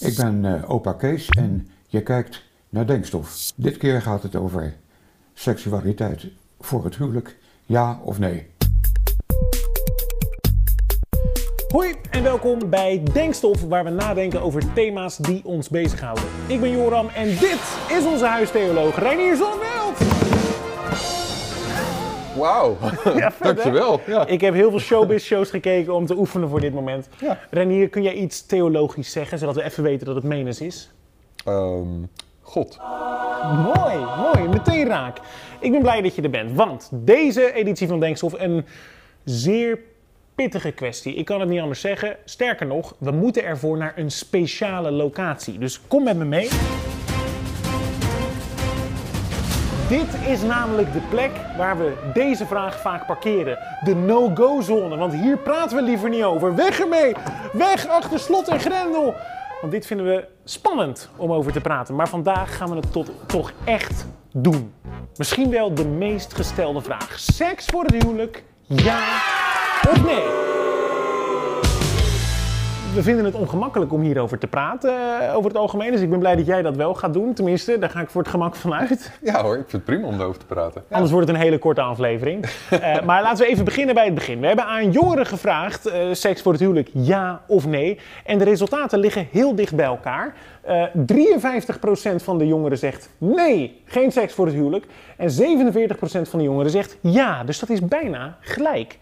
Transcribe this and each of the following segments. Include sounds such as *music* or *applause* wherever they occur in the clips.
Ik ben eh, opa Kees en je kijkt naar Denkstof. Dit keer gaat het over seksualiteit voor het huwelijk, ja of nee. Hoi en welkom bij Denkstof, waar we nadenken over thema's die ons bezighouden. Ik ben Joram en dit is onze huistheoloog Reinier Zonneveld. Wauw, *laughs* Ja, dankjewel. Ja. Ik heb heel veel showbiz-shows gekeken om te oefenen voor dit moment. Ja. Renier, kun jij iets theologisch zeggen, zodat we even weten dat het menens is? Ehm, God. Mooi, mooi, meteen raak. Ik ben blij dat je er bent, want deze editie van Denkstof een zeer pittige kwestie. Ik kan het niet anders zeggen. Sterker nog, we moeten ervoor naar een speciale locatie. Dus kom met me mee. Dit is namelijk de plek waar we deze vraag vaak parkeren. De no-go zone. Want hier praten we liever niet over. Weg ermee! Weg achter slot en grendel! Want dit vinden we spannend om over te praten. Maar vandaag gaan we het tot, toch echt doen. Misschien wel de meest gestelde vraag. Seks voor het huwelijk? Ja of nee? We vinden het ongemakkelijk om hierover te praten, eh, over het algemeen. Dus ik ben blij dat jij dat wel gaat doen. Tenminste, daar ga ik voor het gemak van uit. Ja hoor, ik vind het prima om erover te praten. Ja. Anders wordt het een hele korte aflevering. *laughs* Eh, maar laten we even beginnen bij het begin. We hebben aan jongeren gevraagd: eh, seks voor het huwelijk, ja of nee? En de resultaten liggen heel dicht bij elkaar. Eh 53% van de jongeren zegt nee, geen seks voor het huwelijk. En 47% van de jongeren zegt ja. Dus dat is bijna gelijk.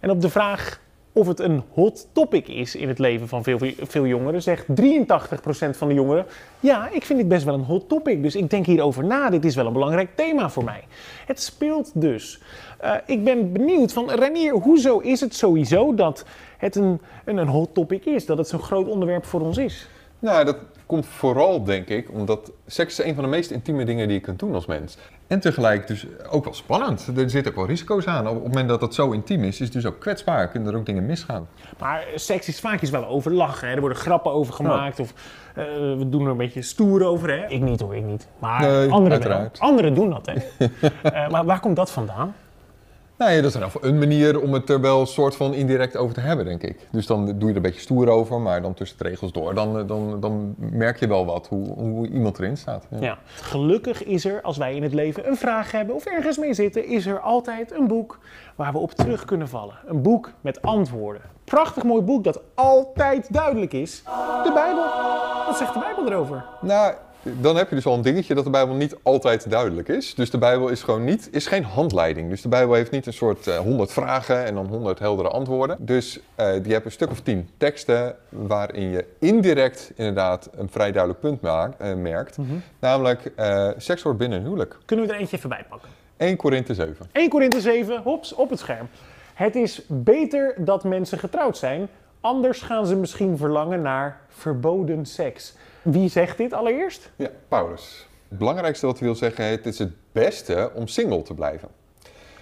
En op de vraag of het een hot topic is in het leven van veel, veel jongeren, zegt 83% van de jongeren: Ja, ik vind dit best wel een hot topic. Dus ik denk hierover na. Dit is wel een belangrijk thema voor mij. Het speelt dus. Eh, ik ben benieuwd van Renier, hoezo is het sowieso dat het een, een, een hot topic is? Dat het zo'n groot onderwerp voor ons is? Nou, dat komt vooral denk ik omdat seks is een van de meest intieme dingen die je kunt doen als mens. En tegelijk dus ook wel spannend. Er zitten ook wel risico's aan. Op het moment dat het zo intiem is, is het dus ook kwetsbaar. Kunnen er ook dingen misgaan. Maar seks is vaak is wel over lachen. Hè? Er worden grappen over gemaakt. Of eh, we doen er een beetje stoer over. Hè? Ik niet hoor, ik niet. Maar Nee. Anderen doen dat. Hè? *laughs* Eh, maar waar komt dat vandaan? Nou ja, dat is een manier om het er wel een soort van indirect over te hebben, denk ik. Dus dan doe je er een beetje stoer over, maar dan tussen de regels door. Dan, eh, dan, dan merk je wel wat, hoe, hoe iemand erin staat. Ja. Ja. Gelukkig is er, als wij in het leven een vraag hebben of ergens mee zitten, is er altijd een boek waar we op terug kunnen vallen. Een boek met antwoorden. Prachtig mooi boek dat altijd duidelijk is. De Bijbel. Wat zegt de Bijbel erover? Nou, dan heb je dus al een dingetje dat de Bijbel niet altijd duidelijk is. Dus de Bijbel is gewoon niet, is geen handleiding. Dus de Bijbel heeft niet een soort eh, honderd vragen en dan honderd heldere antwoorden. Dus eh die hebt een stuk of tien teksten waarin je indirect inderdaad een vrij duidelijk punt maakt, eh, merkt. Namelijk, eh, seks wordt binnen een huwelijk. Kunnen we er eentje even bij pakken? 1 Korinthe 7. 1 Korinthe 7, hops, op het scherm. Het is beter dat mensen getrouwd zijn, anders gaan ze misschien verlangen naar verboden seks. Wie zegt dit allereerst? Ja, Paulus. Het belangrijkste wat hij wil zeggen, het is het beste om single te blijven.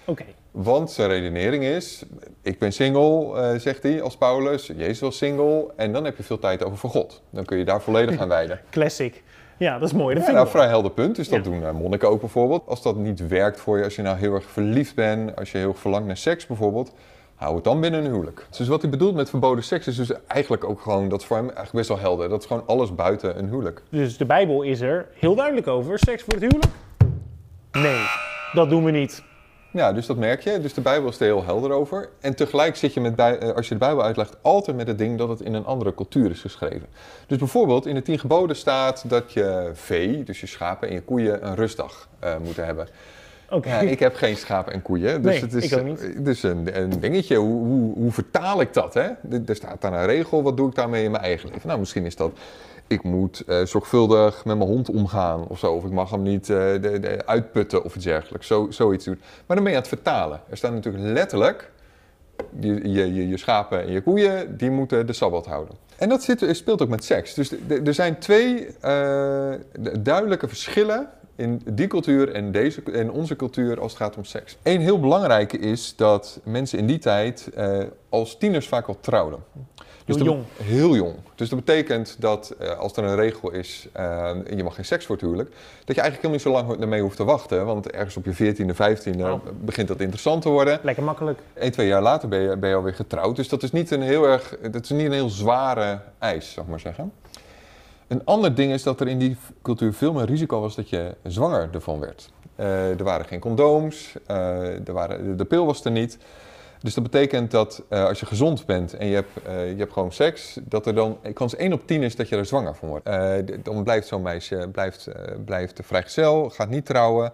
Oké, Want zijn redenering is, ik ben single, eh, zegt hij als Paulus, Jezus was single, en dan heb je veel tijd over voor God. Dan kun je daar volledig aan wijden. *laughs* classic. Ja, dat is mooi. Dat Ja, nou, vrij helder punt. Dus dat doen eh, monniken ook bijvoorbeeld. Als dat niet werkt voor je, als je nou heel erg verliefd bent, als je heel erg verlangt naar seks bijvoorbeeld, hou het dan binnen een huwelijk. Dus wat hij bedoelt met verboden seks is dus eigenlijk ook gewoon, dat is voor hem eigenlijk best wel helder. Dat is gewoon alles buiten een huwelijk. Dus de Bijbel is er heel duidelijk over. Seks voor het huwelijk? Nee, dat doen we niet. Ja, dus dat merk je. Dus de Bijbel is er heel helder over. En tegelijk zit je met, bij- eh, als je de Bijbel uitlegt, altijd met het ding dat het in een andere cultuur is geschreven. Dus bijvoorbeeld in de tien geboden staat dat je vee, dus je schapen en je koeien, een rustdag eh, moeten hebben. Ja, ik heb geen schapen en koeien. Dus Nee, het is, ik ook niet. Dus een, een dingetje. Hoe, hoe, hoe vertaal ik dat? Hè? Er staat daar een regel. Wat doe ik daarmee in mijn eigen leven? Nou, misschien is dat. Ik moet eh, zorgvuldig met mijn hond omgaan of zo. Of ik mag hem niet eh, de, de, uitputten of iets dergelijks. Zo, zoiets doen. Maar dan ben je aan het vertalen. Er staat natuurlijk letterlijk. Je, je, je, je schapen en je koeien, die moeten de sabbat houden. En dat zit, speelt ook met seks. Dus er zijn twee eh, duidelijke verschillen in die cultuur en, deze, en onze cultuur als het gaat om seks. Eén heel belangrijke is dat mensen in die tijd eh, als tieners vaak al trouwden. Heel dat- jong. Heel jong. Dus dat betekent dat eh, als er een regel is eh, en je mag geen seks voor het huwelijk, dat je eigenlijk helemaal niet zo lang ermee hoeft te wachten. Want ergens op je 14e, 15e Oh. begint dat interessant te worden. Lekker makkelijk. Eén, twee jaar later ben je, ben je alweer getrouwd. Dus dat is niet een heel erg, dat is niet een heel zware eis, zou ik maar zeggen. Een ander ding is dat er in die cultuur veel meer risico was dat je zwanger ervan werd. Uh, er waren geen condooms, uh, er waren, de pil was er niet. Dus dat betekent dat uh, als je gezond bent en je hebt, je hebt gewoon seks, dat er dan kans 1 op 10 is dat je er zwanger van wordt. dan blijft zo'n meisje blijft, blijft vrijgezel, gaat niet trouwen,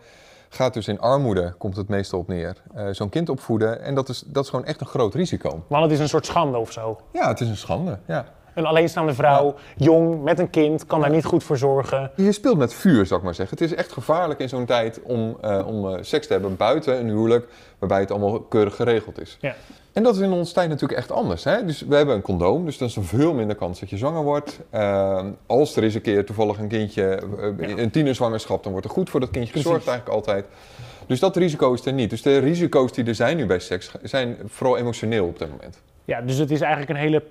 gaat dus in armoede, komt het meestal op neer. zo'n kind opvoeden en dat is, dat is gewoon echt een groot risico. Want het is een soort schande of zo? Ja, het is een schande, ja. Een alleenstaande vrouw, jong, met een kind, kan daar niet goed voor zorgen. Je speelt met vuur, zou ik maar zeggen. Het is echt gevaarlijk in zo'n tijd om, uh, om uh, seks te hebben buiten een huwelijk, waarbij het allemaal keurig geregeld is. Ja. En dat is in onze tijd natuurlijk echt anders. Hè? Dus we hebben een condoom, dus dan is er veel minder kans dat je zwanger wordt. Uh, als er eens een keer toevallig een kindje, ja. een tienerzwangerschap, dan wordt er goed voor dat kindje gezorgd Precies. eigenlijk altijd. Dus dat risico is er niet. Dus de risico's die er zijn nu bij seks, zijn vooral emotioneel op dit moment. Ja, dus het is eigenlijk een hele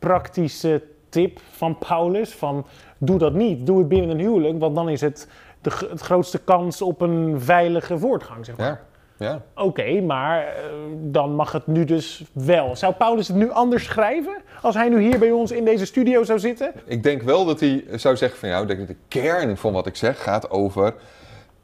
praktische tip van Paulus: van doe dat niet, doe het binnen een huwelijk, want dan is het de het grootste kans op een veilige voortgang, zeg maar. Ja. Ja. Oké, maar uh, dan mag het nu dus wel. Zou Paulus het nu anders schrijven als hij nu hier bij ons in deze studio zou zitten? Ik denk wel dat hij zou zeggen van ja, de kern van wat ik zeg gaat over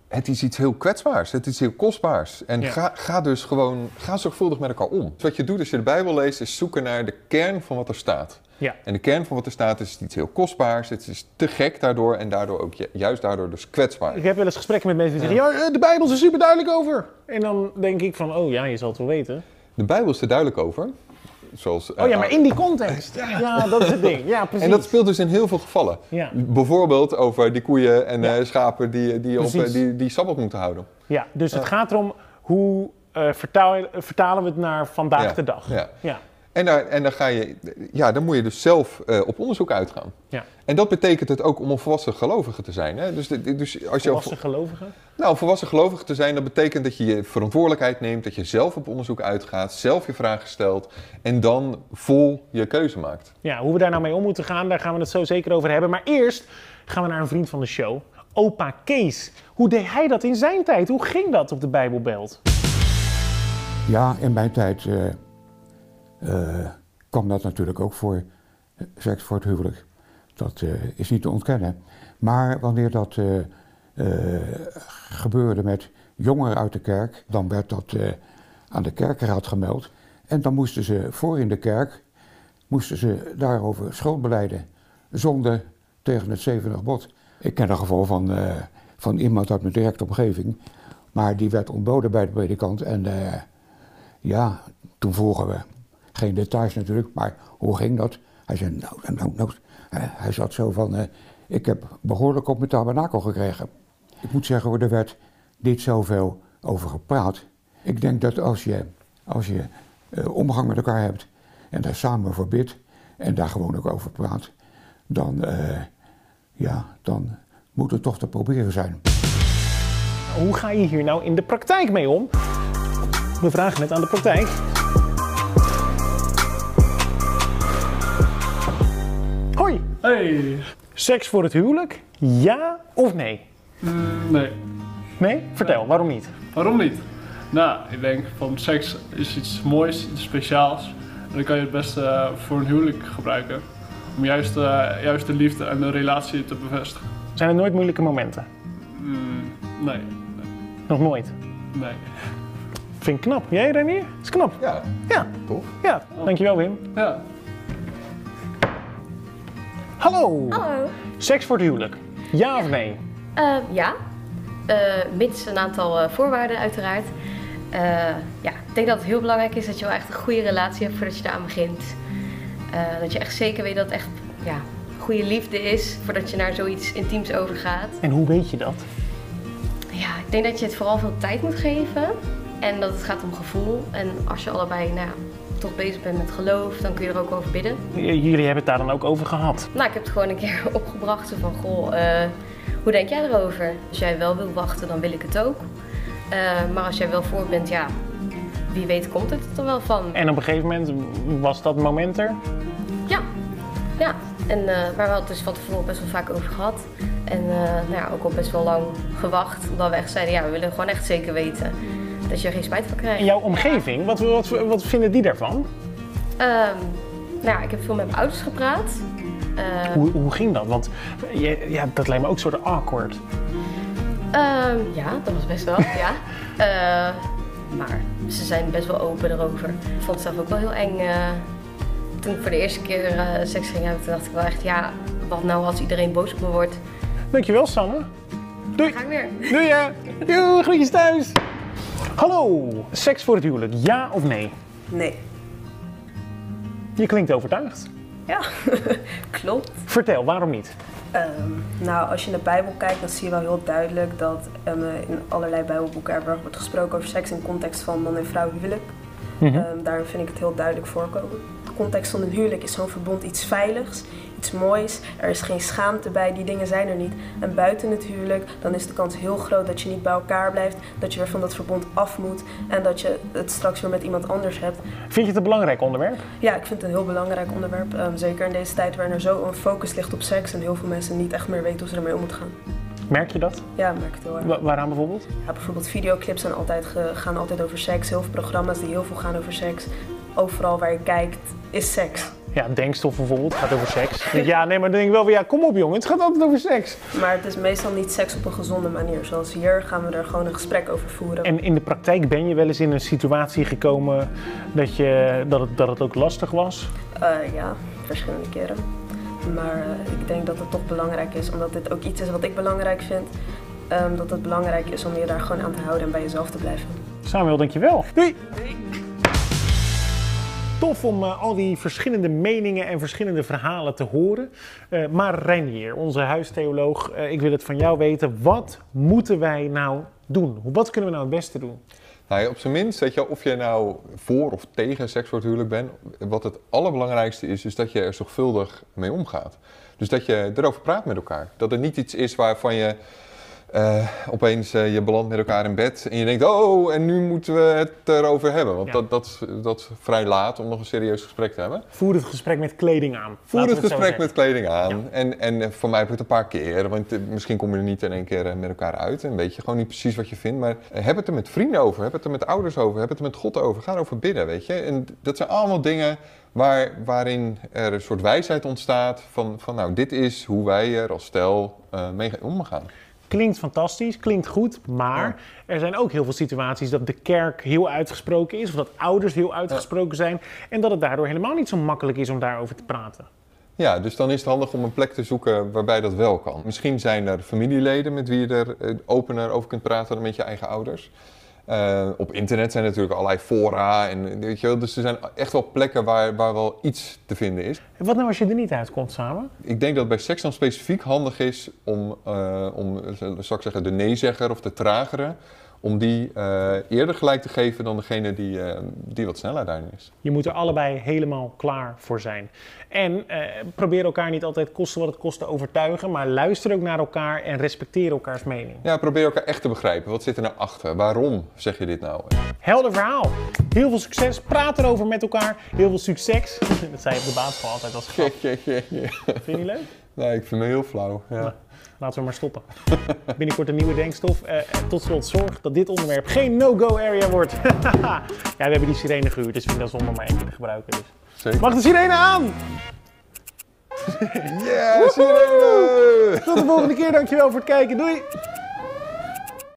het is iets heel kwetsbaars, het is heel kostbaars. En ga, ga dus gewoon, ga zorgvuldig met elkaar om. Dus wat je doet als je de Bijbel leest, is zoeken naar de kern van wat er staat. Ja. En de kern van wat er staat is iets heel kostbaars, het is te gek daardoor en daardoor ook juist daardoor dus kwetsbaar. Ik heb wel eens gesprekken met mensen die zeggen, ja, de Bijbel is er super duidelijk over. En dan denk ik van, oh ja, je zal het wel weten. De Bijbel is er duidelijk over. Zoals, oh ja, maar in die context. Ja. ja. dat is het ding. Ja, precies. *laughs* En dat speelt dus in heel veel gevallen. Ja. Bijvoorbeeld over die koeien en ja. uh, schapen die, die, op, die, die sabbat moeten houden. Ja, dus het gaat erom hoe vertaal, vertalen we het naar vandaag de dag. Ja. En, daar, en dan, ga je, ja, dan moet je dus zelf uh, op onderzoek uitgaan. Ja. En dat betekent het ook om een volwassen gelovige te zijn. Hè? Dus, dus als je volwassen gelovige? Nou, volwassen gelovige te zijn, dat betekent dat je je verantwoordelijkheid neemt, dat je zelf op onderzoek uitgaat, zelf je vragen stelt en dan vol je keuze maakt. Ja, hoe we daar nou mee om moeten gaan, daar gaan we het zo zeker over hebben. Maar eerst gaan we naar een vriend van de show, opa Kees. Hoe deed hij dat in zijn tijd? Hoe ging dat op de Bijbelbelt? Ja, in mijn tijd... Uh uh, kwam dat natuurlijk ook voor seks voor het huwelijk. Dat uh, is niet te ontkennen. Maar wanneer dat uh, gebeurde met jongeren uit de kerk, dan werd dat aan de kerkenraad gemeld. En dan moesten ze voor in de kerk, moesten ze daarover schuld beleiden. Zonde tegen het 70 bod. Ik ken een geval van, van iemand uit mijn directe omgeving. Maar die werd ontboden bij de predikant. En ja, toen vroegen we, geen details natuurlijk, maar hoe ging dat? Hij zei, nou, nou, nou, nou hij zat zo van, uh, ik heb behoorlijk op mijn tabernakel gekregen. Ik moet zeggen, er werd niet zoveel over gepraat. Ik denk dat als je, als je uh, omgang met elkaar hebt en daar samen voor bidt en daar gewoon ook over praat, dan, uh, ja, dan moet het toch te proberen zijn. Hoe ga je hier nou in de praktijk mee om? We vragen het aan de praktijk. Hey. Seks voor het huwelijk? Ja of nee? Mm, nee. Nee? Vertel, waarom niet? Waarom niet? Nou, ik denk van seks is iets moois, iets speciaals. En dan kan je het beste uh, voor een huwelijk gebruiken. Om juist, uh, juist de liefde en de relatie te bevestigen. Zijn er nooit moeilijke momenten? Mm, nee, nee. Nog nooit? Nee. Vind ik knap. Jij, Renier? Is knap. Ja. Ja. Tof. Ja, dankjewel Wim. Ja. Hallo. Hallo. Seks voor het huwelijk. Ja of nee? Uh, ja. Uh, mits een aantal uh, voorwaarden uiteraard. ja, ik denk dat het heel belangrijk is dat je wel echt een goede relatie hebt voordat je eraan begint. dat je echt zeker weet dat het echt ja, goede liefde is voordat je naar zoiets intiems overgaat. En hoe weet je dat? Ja, ik denk dat je het vooral veel tijd moet geven. En dat het gaat om gevoel. En als je allebei nou, toch bezig bent met geloof, dan kun je er ook over bidden. Jullie hebben het daar dan ook over gehad? Nou, ik heb het gewoon een keer *laughs* opgebracht. van, goh, uh, hoe denk jij erover? Als jij wel wil wachten, dan wil ik het ook. Uh, maar als jij wel voor bent, ja, wie weet komt het er wel van. En op een gegeven moment was dat moment er? Ja, ja. En, uh, maar we hadden het dus van tevoren best wel vaak over gehad. En uh, nou ja, ook al best wel lang gewacht. Omdat we echt zeiden, ja, we willen gewoon echt zeker weten dat je er geen spijt van krijgt. In jouw omgeving, wat, wat, wat vinden die daarvan? Um, nou ja, ik heb veel met mijn ouders gepraat. Eh, Hoe, hoe ging dat? Want ja, dat lijkt me ook soort awkward. Ehm, ja, dat was best wel, ja. *laughs* Eh, maar ze zijn best wel open erover. Ik vond het zelf ook wel heel eng. eh, toen ik voor de eerste keer eh, seks ging hebben, toen dacht ik wel echt, ja, wat nou als iedereen boos op me wordt? Dankjewel, Sanne. Doei. Ga ik weer. Doei ja. *laughs* Doei, groetjes thuis. Hallo. Seks voor het huwelijk, ja of nee? Nee. Je klinkt overtuigd. Ja, *laughs* klopt. Vertel, waarom niet? Ehm, nou, als je in de Bijbel kijkt, dan zie je wel heel duidelijk dat ehm, in allerlei Bijbelboeken er wordt gesproken over seks in context van man en vrouw huwelijk. Ehm, daarin vind ik het heel duidelijk voorkomen. De context van een huwelijk is zo'n verbond iets veiligs, iets moois. Er is geen schaamte bij, die dingen zijn er niet. En buiten het huwelijk, dan is de kans heel groot dat je niet bij elkaar blijft, dat je weer van dat verbond af moet en dat je het straks weer met iemand anders hebt. Vind je het een belangrijk onderwerp? Ja, ik vind het een heel belangrijk onderwerp. Ehm, zeker in deze tijd waarin er zo een focus ligt op seks en heel veel mensen niet echt meer weten hoe ze ermee om moeten gaan. Merk je dat? Ja, ik merk het heel erg. Wa- waaraan bijvoorbeeld? Ja, bijvoorbeeld videoclips zijn altijd gaan altijd over seks. Heel veel programma's die heel veel gaan over seks. Overal waar je kijkt is seks. Ja, denkstof bijvoorbeeld, gaat over seks. Ja, nee, maar dan denk ik wel weer, ja, kom op jongen, het gaat altijd over seks. Maar het is meestal niet seks op een gezonde manier. Zoals hier gaan we er gewoon een gesprek over voeren. En in de praktijk ben je wel eens in een situatie gekomen dat, je, dat, het, dat het ook lastig was? Eh, ja, verschillende keren. Maar eh, ik denk dat het toch belangrijk is, omdat dit ook iets is wat ik belangrijk vind. ehm, dat het belangrijk is om je daar gewoon aan te houden en bij jezelf te blijven. Samuel, dankjewel. Doei! Tof om eh, al die verschillende meningen en verschillende verhalen te horen. Eh, maar Reinier, onze huistheoloog, eh, ik wil het van jou weten. Wat moeten wij nou doen? Wat kunnen we nou het beste doen? Nou op zijn minst, weet je, of je nou voor of tegen seks voor het huwelijk bent, wat het allerbelangrijkste is, is dat je er zorgvuldig mee omgaat. Dus dat je erover praat met elkaar. Dat het niet iets is waarvan je eh, opeens eh, je belandt met elkaar in bed en je denkt, oh, en nu moeten we het erover hebben. Want Ja. dat, dat, is- dat is vrij laat om nog een serieus gesprek te hebben. Voer het gesprek met kleding aan. Voer het gesprek met kleding aan. En, en eh, voor mij heb ik het een paar keer. Want misschien kom je er niet in één keer met elkaar uit. En weet je gewoon niet precies wat je vindt. Maar heb het er met vrienden over. Heb het er met ouders over. Heb het er met God over. Ga erover bidden, weet je. En dat zijn allemaal dingen waar, waarin er een soort wijsheid ontstaat. Van, van nou, dit is hoe wij er als stel mee gaan omgaan. Klinkt fantastisch, klinkt goed, maar er zijn ook heel veel situaties dat de kerk heel uitgesproken is, of dat ouders heel uitgesproken zijn, en dat het daardoor helemaal niet zo makkelijk is om daarover te praten. Ja, dus dan is het handig om een plek te zoeken waarbij dat wel kan. Misschien zijn er familieleden met wie je er eh, opener over kunt praten dan met je eigen ouders. Eh, op internet zijn natuurlijk allerlei fora en weet je wel, dus er zijn echt wel plekken waar, waar wel iets te vinden is. Wat nou als je er niet uitkomt samen? Ik denk dat het bij seks dan specifiek handig is om, eh, om zal ik zeggen, de nee-zegger of de tragere, om die eh, eerder gelijk te geven dan degene die, eh, die wat sneller daarin is. Je moet er allebei helemaal klaar voor zijn. En eh, probeer elkaar niet altijd kosten wat het kost te overtuigen, maar luister ook naar elkaar en respecteer elkaars mening. Ja, probeer elkaar echt te begrijpen. Wat zit er nou achter? Waarom zeg je dit nou? Helder verhaal. Heel veel succes. Praat erover met elkaar. Heel veel succes. *laughs* Dat zei je op de basisschool altijd als grap. *laughs* Vind je niet leuk? Nee, ik vind het heel flauw. Ja. Laten we maar stoppen. *laughs* Binnenkort een nieuwe denkstof. Eh, tot slot, zorg dat dit onderwerp geen no-go area wordt. *laughs* ja, we hebben die sirene gehuurd, dus ik vind dat zonde om maar één keer te gebruiken. Dus. Zeker. Mag de sirene aan! *laughs* Yeah, sirene! Tot de volgende keer, dankjewel voor het kijken. Doei!